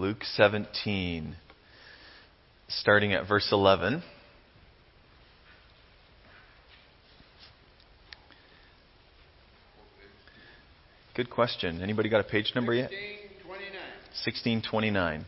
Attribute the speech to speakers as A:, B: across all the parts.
A: Luke 17, starting at verse 11. Good question. Anybody got a page number yet? 1629.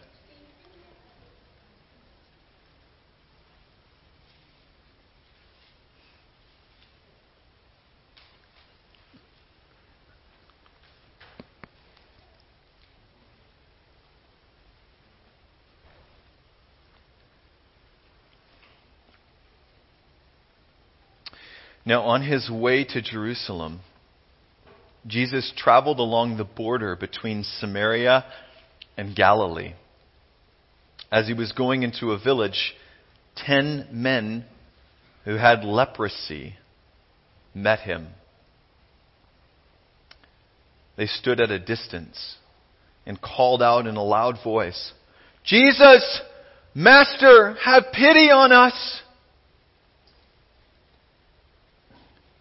A: Now, on his way to Jerusalem, Jesus traveled along the border between Samaria and Galilee. As he was going into a village, ten men who had leprosy met him. They stood at a distance and called out in a loud voice, Jesus, Master, have pity on us.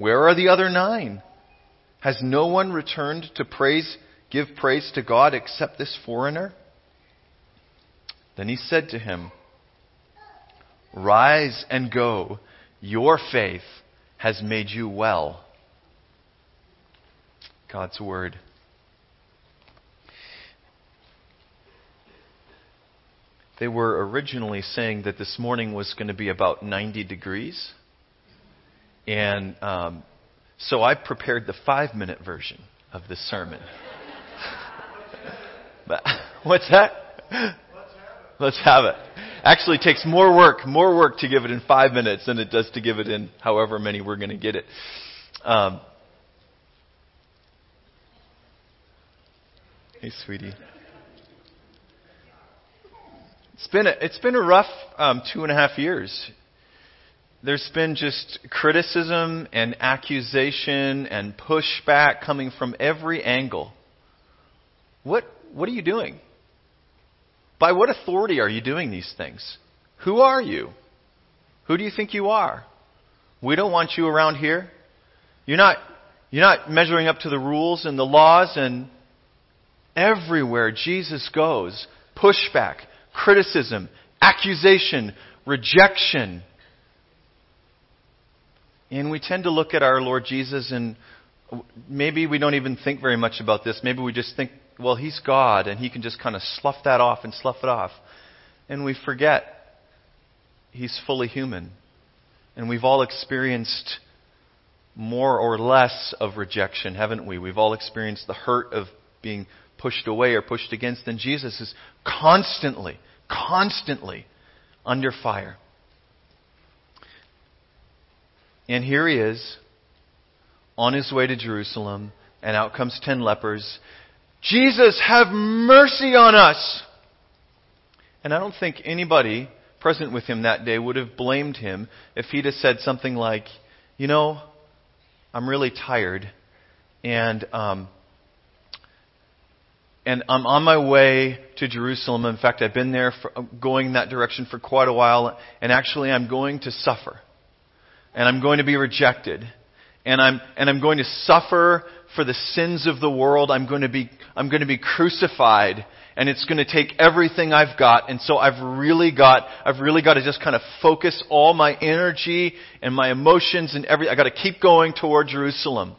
A: Where are the other nine? Has no one returned to praise, give praise to God except this foreigner? Then he said to him, Rise and go. Your faith has made you well. God's Word. They were originally saying that this morning was going to be about 90 degrees. And um, so I prepared the five minute version of the sermon. but, what's that? Let's have it. Actually, it takes more work, more work to give it in five minutes than it does to give it in however many we're going to get it. Um, hey, sweetie. It's been a, it's been a rough um, two and a half years there's been just criticism and accusation and pushback coming from every angle. What, what are you doing? By what authority are you doing these things? Who are you? Who do you think you are? We don't want you around here. You're not, you're not measuring up to the rules and the laws and everywhere Jesus goes, pushback, criticism, accusation, rejection, and we tend to look at our Lord Jesus and maybe we don't even think very much about this. Maybe we just think, well, He's God and He can just kind of slough that off and slough it off. And we forget He's fully human. And we've all experienced more or less of rejection, haven't we? We've all experienced the hurt of being pushed away or pushed against. And Jesus is constantly, constantly under fire. And here he is on his way to Jerusalem, and out comes ten lepers. Jesus, have mercy on us! And I don't think anybody present with him that day would have blamed him if he'd have said something like, You know, I'm really tired, and um, and I'm on my way to Jerusalem. In fact, I've been there, for, going that direction for quite a while, and actually, I'm going to suffer and I'm going to be rejected. And I'm, and I'm going to suffer for the sins of the world. I'm going to be, I'm going to be crucified and it's going to take everything I've got. And so I've really got, I've really got to just kind of focus all my energy and my emotions and everything. I've got to keep going toward Jerusalem.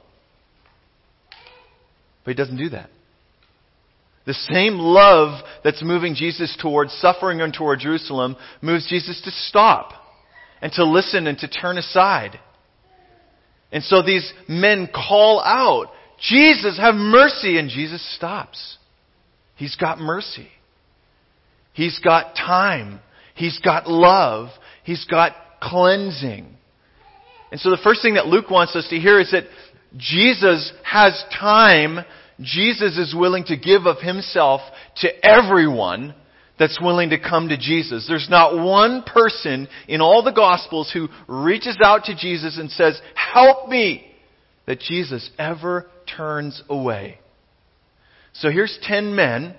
A: But he doesn't do that. The same love that's moving Jesus towards suffering and toward Jerusalem moves Jesus to stop and to listen and to turn aside. And so these men call out, Jesus, have mercy. And Jesus stops. He's got mercy. He's got time. He's got love. He's got cleansing. And so the first thing that Luke wants us to hear is that Jesus has time. Jesus is willing to give of himself to everyone that's willing to come to Jesus. There's not one person in all the Gospels who reaches out to Jesus and says, Help me, that Jesus ever turns away. So here's ten men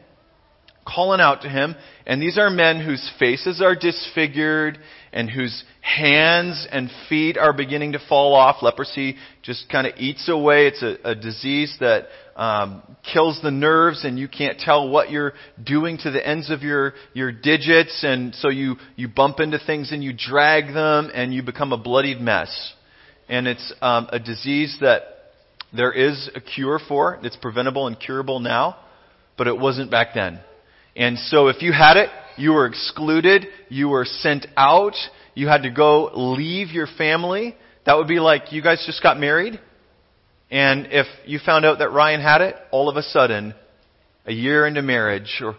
A: calling out to him, and these are men whose faces are disfigured and whose hands and feet are beginning to fall off. Leprosy just kind of eats away. It's a, a disease that um, kills the nerves, and you can't tell what you're doing to the ends of your your digits, and so you you bump into things and you drag them, and you become a bloodied mess. And it's um, a disease that there is a cure for. It's preventable and curable now, but it wasn't back then. And so if you had it, you were excluded, you were sent out, you had to go leave your family. That would be like you guys just got married, and if you found out that Ryan had it, all of a sudden, a year into marriage, or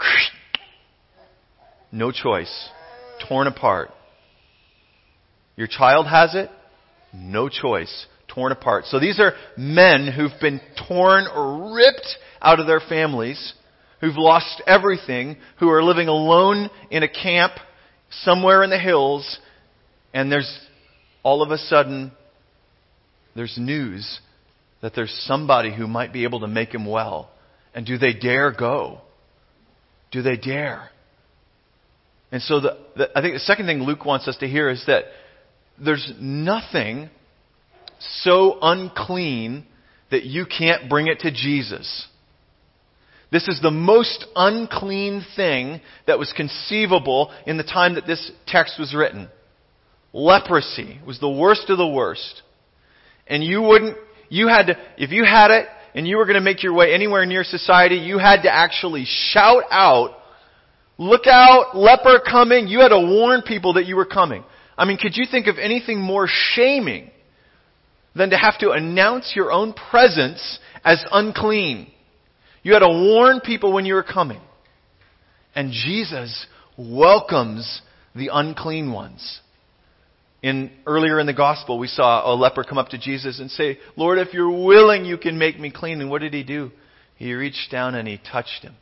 A: no choice, torn apart. Your child has it, no choice, torn apart. So these are men who've been torn or ripped out of their families who've lost everything, who are living alone in a camp somewhere in the hills, and there's all of a sudden there's news that there's somebody who might be able to make him well. And do they dare go? Do they dare? And so the, the, I think the second thing Luke wants us to hear is that there's nothing so unclean that you can't bring it to Jesus. This is the most unclean thing that was conceivable in the time that this text was written. Leprosy was the worst of the worst. And you wouldn't, you had to, if you had it and you were going to make your way anywhere near society, you had to actually shout out, look out, leper coming. You had to warn people that you were coming. I mean, could you think of anything more shaming than to have to announce your own presence as unclean? You had to warn people when you were coming. And Jesus welcomes the unclean ones. In earlier in the gospel, we saw a leper come up to Jesus and say, "Lord, if you're willing, you can make me clean." And what did he do? He reached down and he touched him.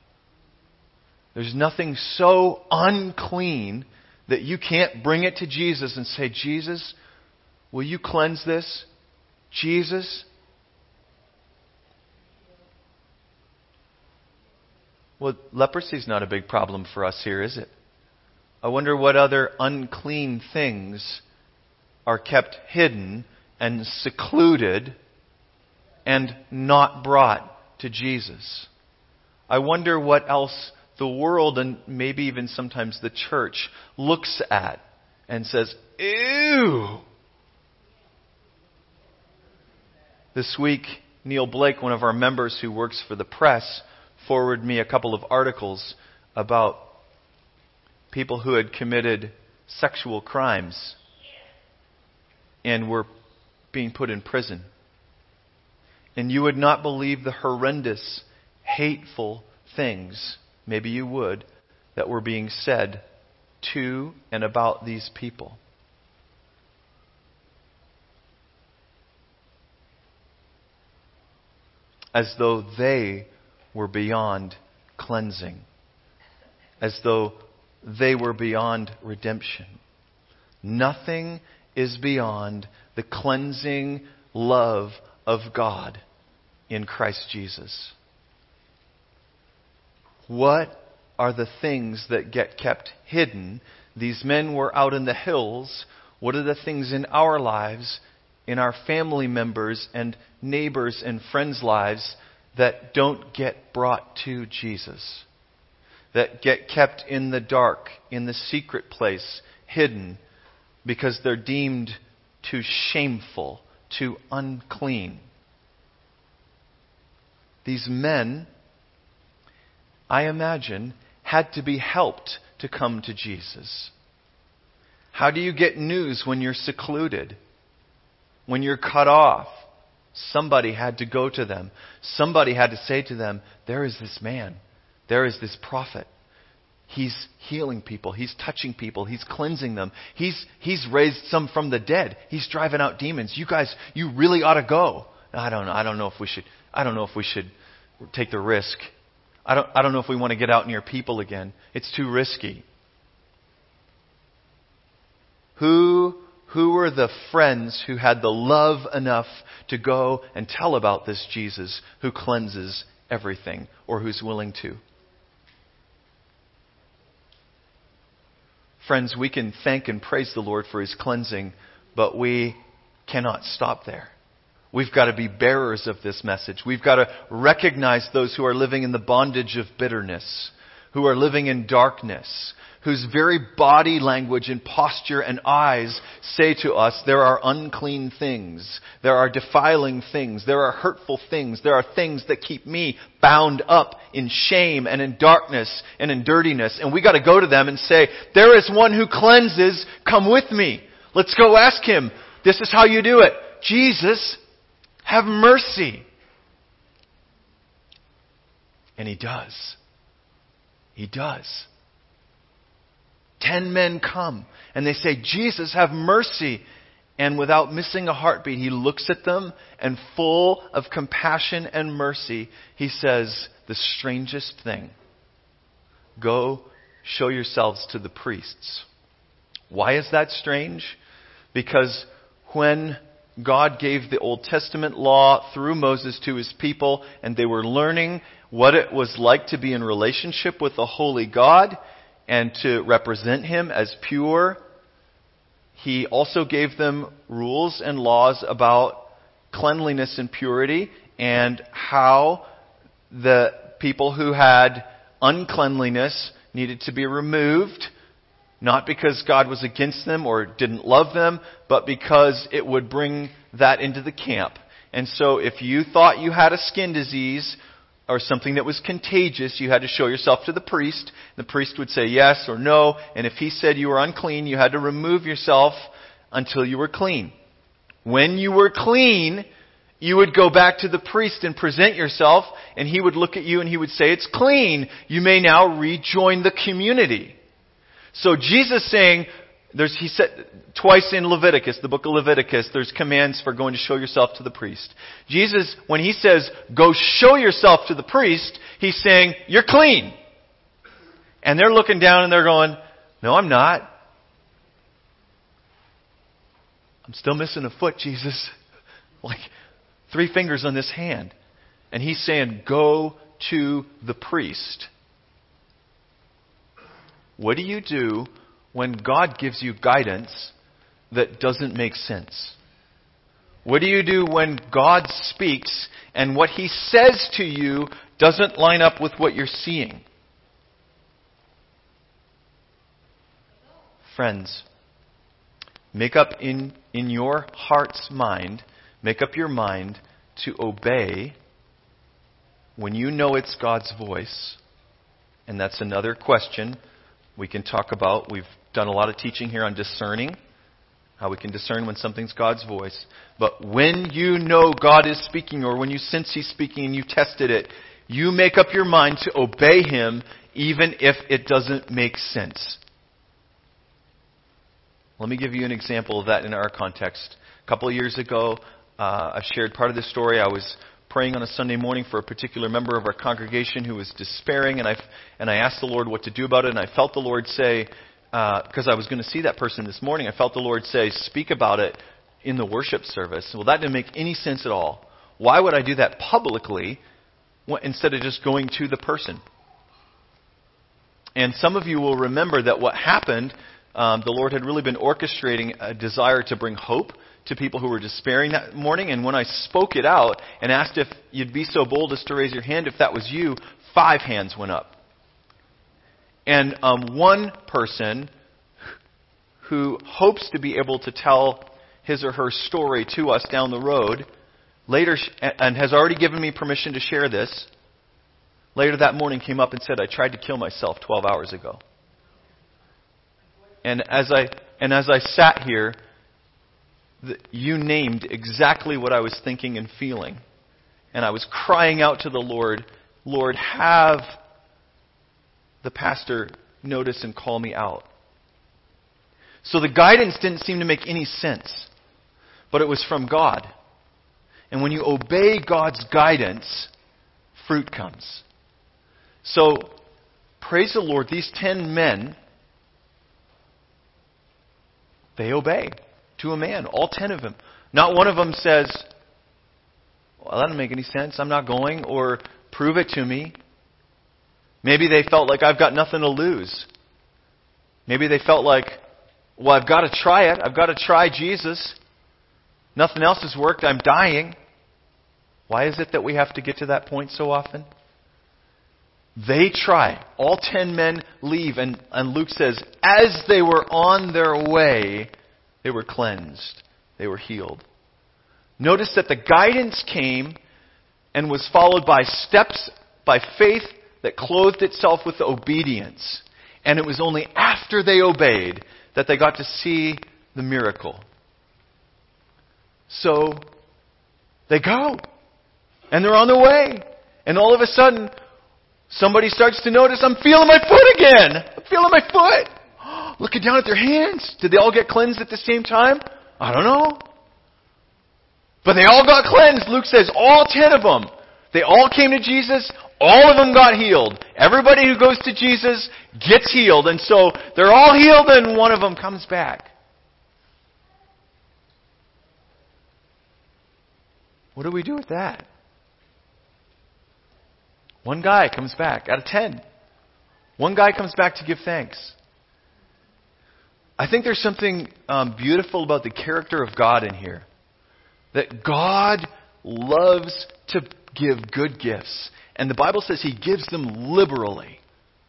A: There's nothing so unclean that you can't bring it to Jesus and say, "Jesus, will you cleanse this?" Jesus, Well, leprosy is not a big problem for us here, is it? I wonder what other unclean things are kept hidden and secluded and not brought to Jesus. I wonder what else the world and maybe even sometimes the church looks at and says, Ew! This week, Neil Blake, one of our members who works for the press, forwarded me a couple of articles about people who had committed sexual crimes and were being put in prison. And you would not believe the horrendous, hateful things, maybe you would, that were being said to and about these people. As though they were beyond cleansing, as though they were beyond redemption. Nothing is beyond the cleansing love of God in Christ Jesus. What are the things that get kept hidden? These men were out in the hills. What are the things in our lives, in our family members and neighbors and friends' lives that don't get brought to Jesus, that get kept in the dark, in the secret place, hidden, because they're deemed too shameful, too unclean. These men, I imagine, had to be helped to come to Jesus. How do you get news when you're secluded? When you're cut off? Somebody had to go to them. Somebody had to say to them, There is this man. There is this prophet. He's healing people. He's touching people. He's cleansing them. He's, he's raised some from the dead. He's driving out demons. You guys, you really ought to go. I don't know. I don't know if we should. I don't know if we should take the risk. I don't, I don't know if we want to get out near people again. It's too risky. Who, who were the friends who had the love enough to go and tell about this Jesus who cleanses everything or who's willing to? Friends, we can thank and praise the Lord for his cleansing, but we cannot stop there. We've got to be bearers of this message. We've got to recognize those who are living in the bondage of bitterness, who are living in darkness, whose very body language and posture and eyes say to us, there are unclean things, there are defiling things, there are hurtful things, there are things that keep me bound up in shame and in darkness and in dirtiness. And we gotta go to them and say, there is one who cleanses, come with me. Let's go ask him. This is how you do it. Jesus, have mercy. And he does. He does. Ten men come and they say, Jesus, have mercy. And without missing a heartbeat, he looks at them and full of compassion and mercy, he says the strangest thing. Go show yourselves to the priests. Why is that strange? Because when God gave the Old Testament law through Moses to his people, and they were learning what it was like to be in relationship with the holy God and to represent him as pure. He also gave them rules and laws about cleanliness and purity and how the people who had uncleanliness needed to be removed not because God was against them or didn't love them, but because it would bring that into the camp. And so if you thought you had a skin disease or something that was contagious, you had to show yourself to the priest. The priest would say yes or no. And if he said you were unclean, you had to remove yourself until you were clean. When you were clean, you would go back to the priest and present yourself, and he would look at you and he would say, It's clean. You may now rejoin the community. So Jesus saying, there's, he said twice in Leviticus, the book of Leviticus, there's commands for going to show yourself to the priest. Jesus, when he says, go show yourself to the priest, he's saying, you're clean. And they're looking down and they're going, no, I'm not. I'm still missing a foot, Jesus. Like three fingers on this hand. And he's saying, go to the priest. What do you do when God gives you guidance that doesn't make sense? What do you do when God speaks and what He says to you doesn't line up with what you're seeing? Friends, make up in, in your heart's mind, make up your mind to obey when you know it's God's voice. And that's another question we can talk about. We've done a lot of teaching here on discerning, how we can discern when something's God's voice. But when you know God is speaking, or when you sense He's speaking and you tested it, you make up your mind to obey Him even if it doesn't make sense. Let me give you an example of that in our context. A couple of years ago, uh, I shared part of the story. I was praying on a Sunday morning for a particular member of our congregation who was despairing, and I and I asked the Lord what to do about it, and I felt the Lord say, because uh, I was going to see that person this morning, I felt the Lord say, speak about it in the worship service. Well, that didn't make any sense at all. Why would I do that publicly instead of just going to the person? And some of you will remember that what happened, um, the Lord had really been orchestrating a desire to bring hope to people who were despairing that morning. And when I spoke it out and asked if you'd be so bold as to raise your hand if that was you, five hands went up. And um, one person who hopes to be able to tell his or her story to us down the road later and has already given me permission to share this later that morning came up and said i tried to kill myself 12 hours ago and as i and as i sat here you named exactly what I was thinking and feeling. And I was crying out to the Lord, Lord, have the pastor notice and call me out. So the guidance didn't seem to make any sense, but it was from God. And when you obey God's guidance, fruit comes. So, praise the Lord, these ten men, they obey to a man, all ten of them. Not one of them says, well, that doesn't make any sense, I'm not going, or prove it to me. Maybe they felt like I've got nothing to lose. Maybe they felt like, well, I've got to try it. I've got to try Jesus. Nothing else has worked. I'm dying. Why is it that we have to get to that point so often? They try. All ten men leave, and, and Luke says, as they were on their way, they were cleansed. They were healed. Notice that the guidance came and was followed by steps by faith that clothed itself with obedience. And it was only after they obeyed that they got to see the miracle. So they go. And they're on their way. And all of a sudden, somebody starts to notice, I'm feeling my foot again. I'm feeling my foot. Looking down at their hands. Did they all get cleansed at the same time? I don't know. But they all got cleansed. Luke says all ten of them. They all came to Jesus. All of them got healed. Everybody who goes to Jesus gets healed. And so they're all healed and one of them comes back. What do we do with that? One guy comes back out of ten. One guy comes back to give thanks. I think there's something um, beautiful about the character of God in here. That God loves to give good gifts. And the Bible says He gives them liberally.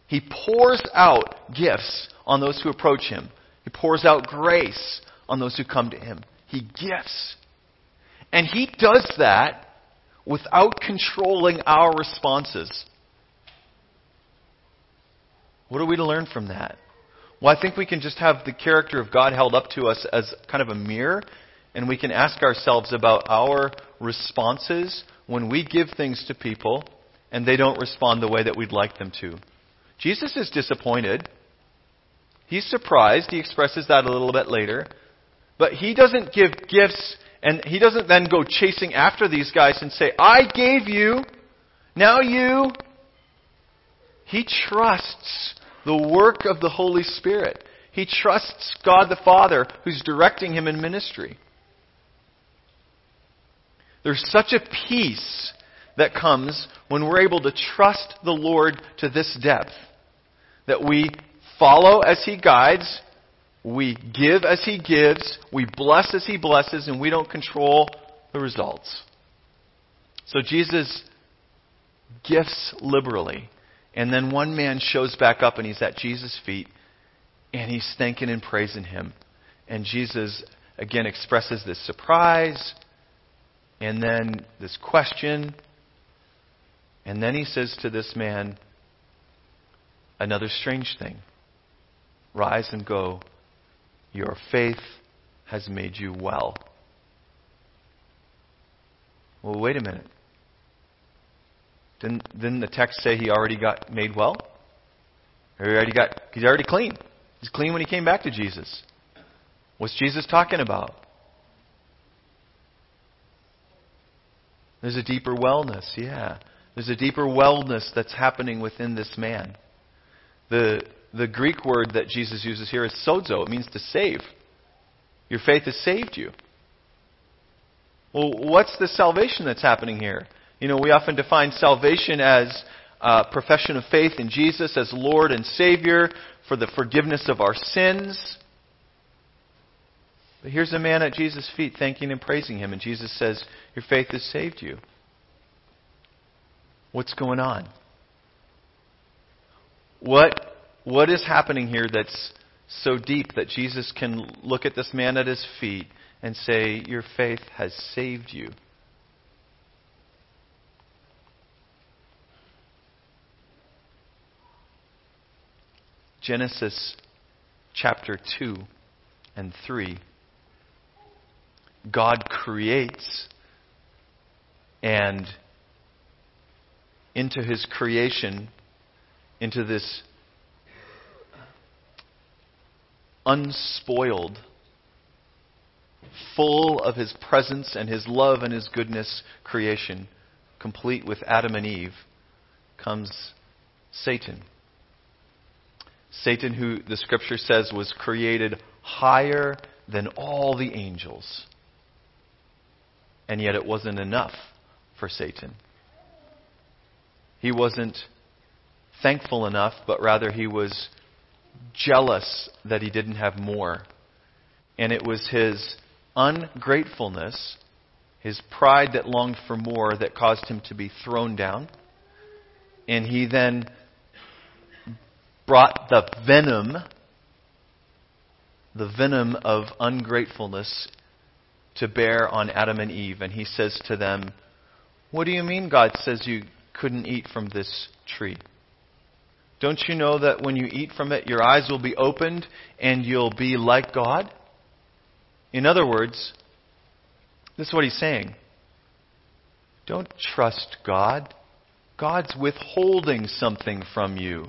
A: He pours out gifts on those who approach Him, He pours out grace on those who come to Him. He gifts. And He does that without controlling our responses. What are we to learn from that? Well, I think we can just have the character of God held up to us as kind of a mirror, and we can ask ourselves about our responses when we give things to people and they don't respond the way that we'd like them to. Jesus is disappointed. He's surprised. He expresses that a little bit later. But he doesn't give gifts and he doesn't then go chasing after these guys and say, I gave you, now you. He trusts the work of the Holy Spirit. He trusts God the Father who's directing him in ministry. There's such a peace that comes when we're able to trust the Lord to this depth. That we follow as He guides, we give as He gives, we bless as He blesses, and we don't control the results. So Jesus gifts liberally. And then one man shows back up and he's at Jesus' feet and he's thanking and praising him. And Jesus again expresses this surprise and then this question. And then he says to this man, another strange thing Rise and go. Your faith has made you well. Well, wait a minute. Didn't, didn't the text say he already got made well? He already got, he's already clean. He's clean when he came back to Jesus. What's Jesus talking about? There's a deeper wellness, yeah. There's a deeper wellness that's happening within this man. The, the Greek word that Jesus uses here is sozo. It means to save. Your faith has saved you. Well, what's the salvation that's happening here? You know, we often define salvation as a profession of faith in Jesus as Lord and Savior for the forgiveness of our sins. But here's a man at Jesus' feet thanking and praising him, and Jesus says, Your faith has saved you. What's going on? What, what is happening here that's so deep that Jesus can look at this man at his feet and say, Your faith has saved you? Genesis chapter 2 and 3 God creates and into his creation, into this unspoiled full of his presence and his love and his goodness creation, complete with Adam and Eve, comes Satan. Satan, who the scripture says was created higher than all the angels. And yet it wasn't enough for Satan. He wasn't thankful enough, but rather he was jealous that he didn't have more. And it was his ungratefulness, his pride that longed for more, that caused him to be thrown down. And he then brought the venom, the venom of ungratefulness, to bear on Adam and Eve. And he says to them, What do you mean God says you couldn't eat from this tree? Don't you know that when you eat from it, your eyes will be opened and you'll be like God? In other words, this is what he's saying. Don't trust God. God's withholding something from you.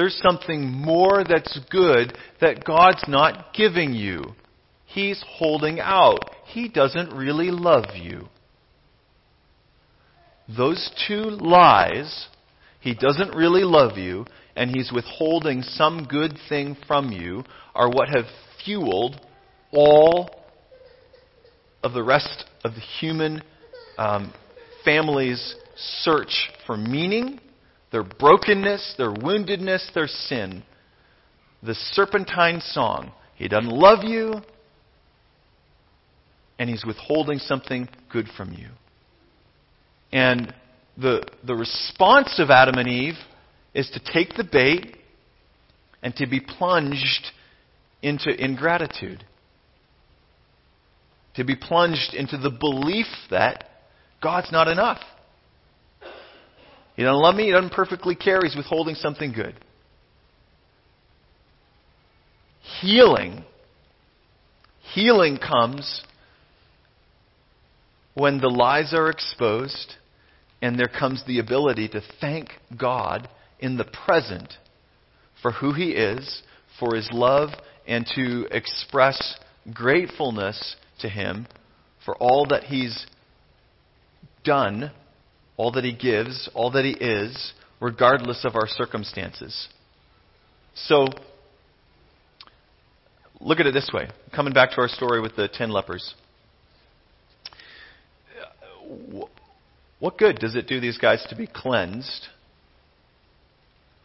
A: There's something more that's good that God's not giving you. He's holding out. He doesn't really love you. Those two lies he doesn't really love you, and he's withholding some good thing from you, are what have fueled all of the rest of the human um, family's search for meaning, their brokenness, their woundedness, their sin. The serpentine song. He doesn't love you, and he's withholding something good from you. And the, the response of Adam and Eve is to take the bait and to be plunged into ingratitude. To be plunged into the belief that God's not enough. He doesn't love me, He doesn't perfectly care, He's withholding something good. Healing. Healing comes when the lies are exposed and there comes the ability to thank God in the present for who He is, for His love, and to express gratefulness to Him for all that He's done, all that He gives, all that He is, regardless of our circumstances. So, look at it this way. Coming back to our story with the ten lepers. What good does it do these guys to be cleansed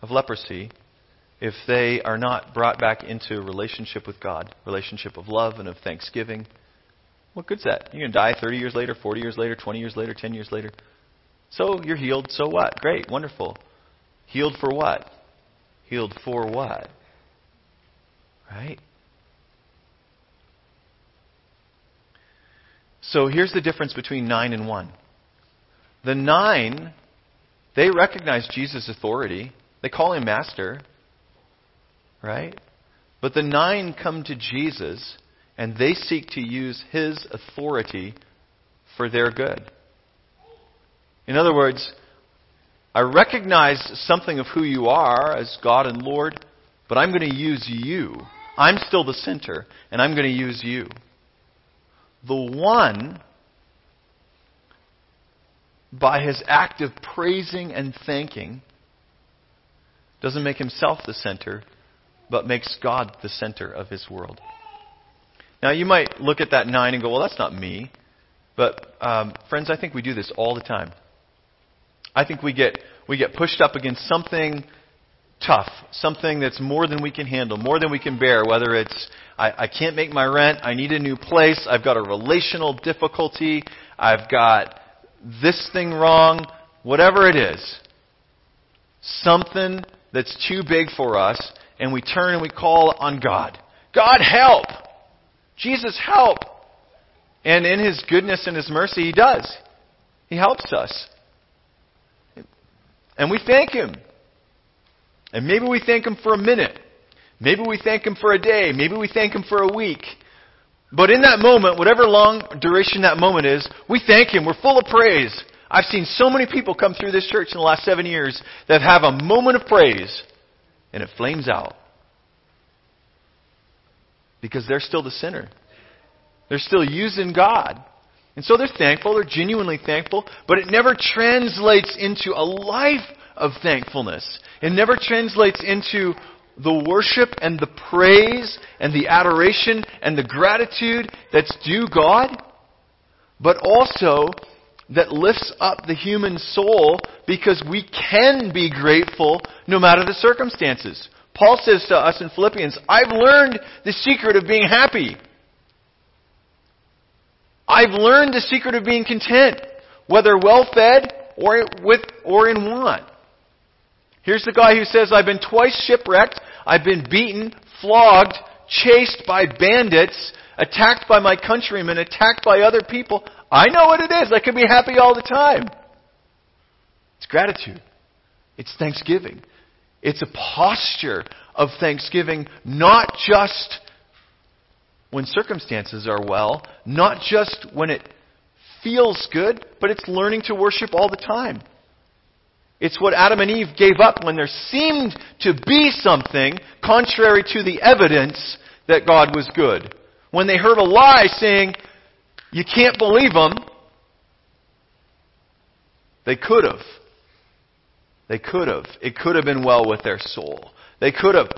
A: of leprosy if they are not brought back into relationship with God, relationship of love and of thanksgiving? What good's that? You're going to die 30 years later, 40 years later, 20 years later, 10 years later. So you're healed, so what? Great, wonderful. Healed for what? Healed for what? Right? So here's the difference between 9 and 1. The nine, they recognize Jesus' authority. They call him master. Right? But the nine come to Jesus and they seek to use his authority for their good. In other words, I recognize something of who you are as God and Lord, but I'm going to use you. I'm still the center, and I'm going to use you. The one by his act of praising and thanking, doesn't make himself the center, but makes God the center of his world. Now, you might look at that nine and go, well, that's not me. But, um, friends, I think we do this all the time. I think we get, we get pushed up against something tough, something that's more than we can handle, more than we can bear, whether it's, I, I can't make my rent, I need a new place, I've got a relational difficulty, I've got this thing wrong, whatever it is. Something that's too big for us, and we turn and we call on God. God, help! Jesus, help! And in His goodness and His mercy, He does. He helps us. And we thank Him. And maybe we thank Him for a minute. Maybe we thank Him for a day. Maybe we thank Him for a week. But in that moment, whatever long duration that moment is, we thank Him. We're full of praise. I've seen so many people come through this church in the last seven years that have a moment of praise and it flames out. Because they're still the sinner. They're still using God. And so they're thankful, they're genuinely thankful, but it never translates into a life of thankfulness. It never translates into the worship and the praise and the adoration and the gratitude that's due God, but also that lifts up the human soul because we can be grateful no matter the circumstances. Paul says to us in Philippians, I've learned the secret of being happy. I've learned the secret of being content, whether well fed or with or in want. Here's the guy who says, I've been twice shipwrecked, I've been beaten, flogged, chased by bandits, attacked by my countrymen, attacked by other people. I know what it is. I can be happy all the time. It's gratitude. It's thanksgiving. It's a posture of thanksgiving, not just when circumstances are well, not just when it feels good, but it's learning to worship all the time. It's what Adam and Eve gave up when there seemed to be something contrary to the evidence that God was good. When they heard a lie saying, you can't believe them, they could have. They could have. It could have been well with their soul. They could have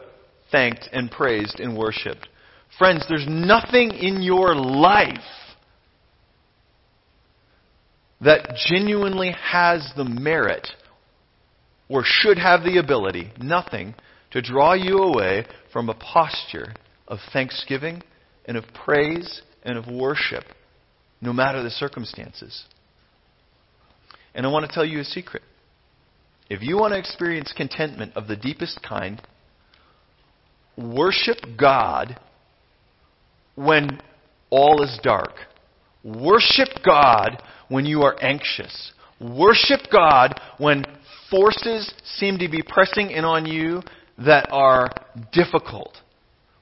A: thanked and praised and worshiped. Friends, there's nothing in your life that genuinely has the merit or should have the ability, nothing, to draw you away from a posture of thanksgiving and of praise and of worship, no matter the circumstances. And I want to tell you a secret. If you want to experience contentment of the deepest kind, worship God when all is dark. Worship God when you are anxious. Worship God when forces seem to be pressing in on you that are difficult.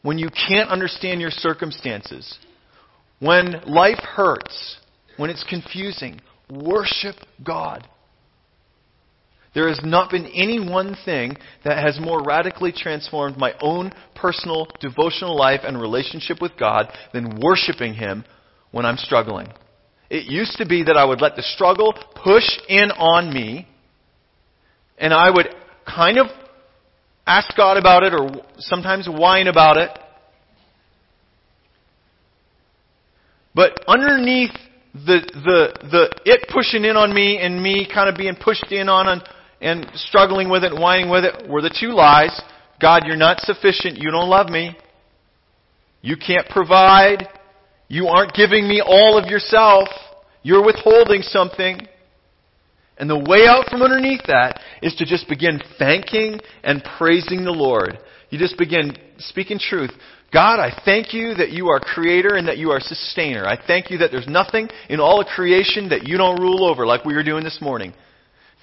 A: When you can't understand your circumstances. When life hurts. When it's confusing. Worship God. There has not been any one thing that has more radically transformed my own personal devotional life and relationship with God than worshiping Him when I'm struggling. It used to be that I would let the struggle push in on me, and I would kind of ask God about it or sometimes whine about it. But underneath the, the, the, it pushing in on me and me kind of being pushed in on, and struggling with it and whining with it were the two lies. God, you're not sufficient. You don't love me. You can't provide. You aren't giving me all of yourself. You're withholding something. And the way out from underneath that is to just begin thanking and praising the Lord. You just begin speaking truth. God, I thank you that you are creator and that you are sustainer. I thank you that there's nothing in all of creation that you don't rule over like we were doing this morning.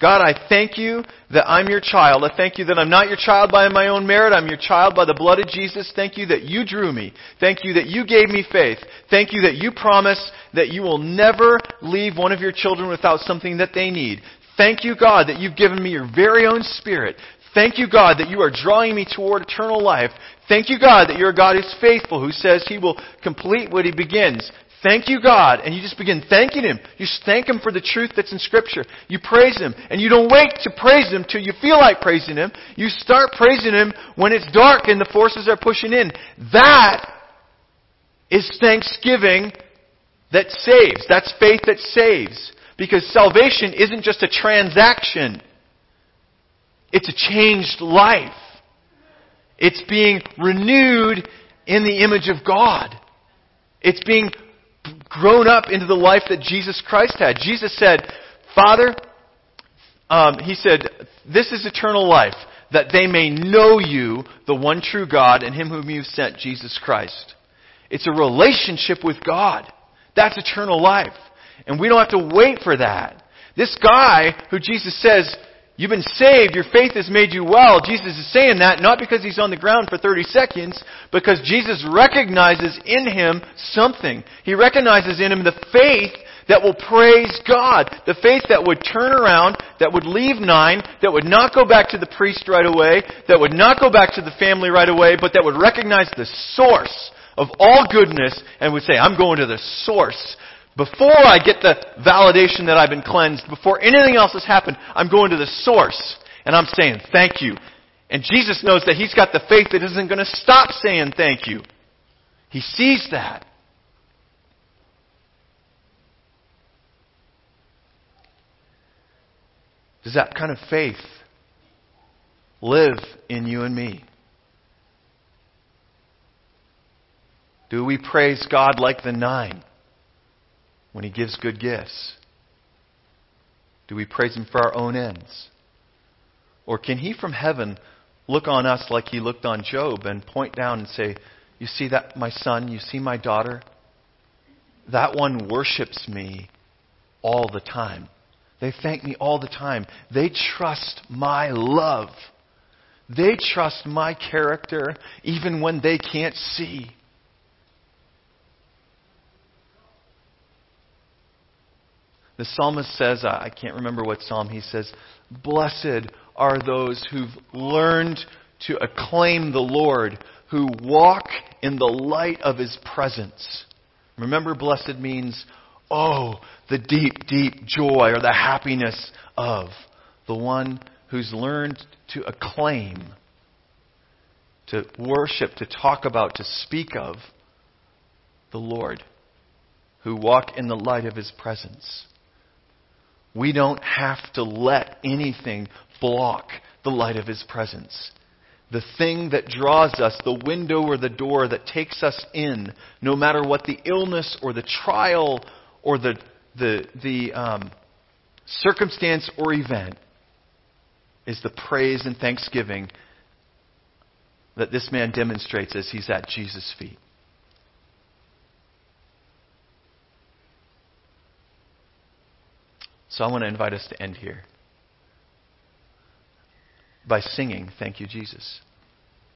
A: God, I thank you that I'm your child. I thank you that I'm not your child by my own merit. I'm your child by the blood of Jesus. Thank you that you drew me. Thank you that you gave me faith. Thank you that you promise that you will never leave one of your children without something that they need. Thank you, God, that you've given me your very own spirit. Thank you, God, that you are drawing me toward eternal life. Thank you, God, that you're a God who's faithful, who says he will complete what he begins. Thank you, God. And you just begin thanking Him. You thank Him for the truth that's in Scripture. You praise Him. And you don't wait to praise Him till you feel like praising Him. You start praising Him when it's dark and the forces are pushing in. That is thanksgiving that saves. That's faith that saves. Because salvation isn't just a transaction. It's a changed life. It's being renewed in the image of God. It's being grown up into the life that Jesus Christ had. Jesus said, Father, um, He said, this is eternal life, that they may know you, the one true God, and Him whom you've sent, Jesus Christ. It's a relationship with God. That's eternal life. And we don't have to wait for that. This guy who Jesus says, You've been saved. Your faith has made you well. Jesus is saying that not because he's on the ground for 30 seconds, because Jesus recognizes in him something. He recognizes in him the faith that will praise God. The faith that would turn around, that would leave nine, that would not go back to the priest right away, that would not go back to the family right away, but that would recognize the source of all goodness and would say, I'm going to the source. Before I get the validation that I've been cleansed, before anything else has happened, I'm going to the source. And I'm saying, thank you. And Jesus knows that he's got the faith that isn't going to stop saying thank you. He sees that. Does that kind of faith live in you and me? Do we praise God like the nine when He gives good gifts? Do we praise Him for our own ends? Or can He from heaven look on us like He looked on Job and point down and say, You see that, my son? You see my daughter? That one worships me all the time. They thank me all the time. They trust my love. They trust my character even when they can't see. The psalmist says, I can't remember what psalm he says, Blessed are those who've learned to acclaim the Lord, who walk in the light of his presence. Remember, blessed means, oh, the deep, deep joy or the happiness of the one who's learned to acclaim, to worship, to talk about, to speak of the Lord, who walk in the light of his presence. We don't have to let anything block the light of His presence. The thing that draws us, the window or the door that takes us in, no matter what the illness or the trial or the, the, the um, circumstance or event, is the praise and thanksgiving that this man demonstrates as he's at Jesus' feet. So I want to invite us to end here by singing, Thank You, Jesus.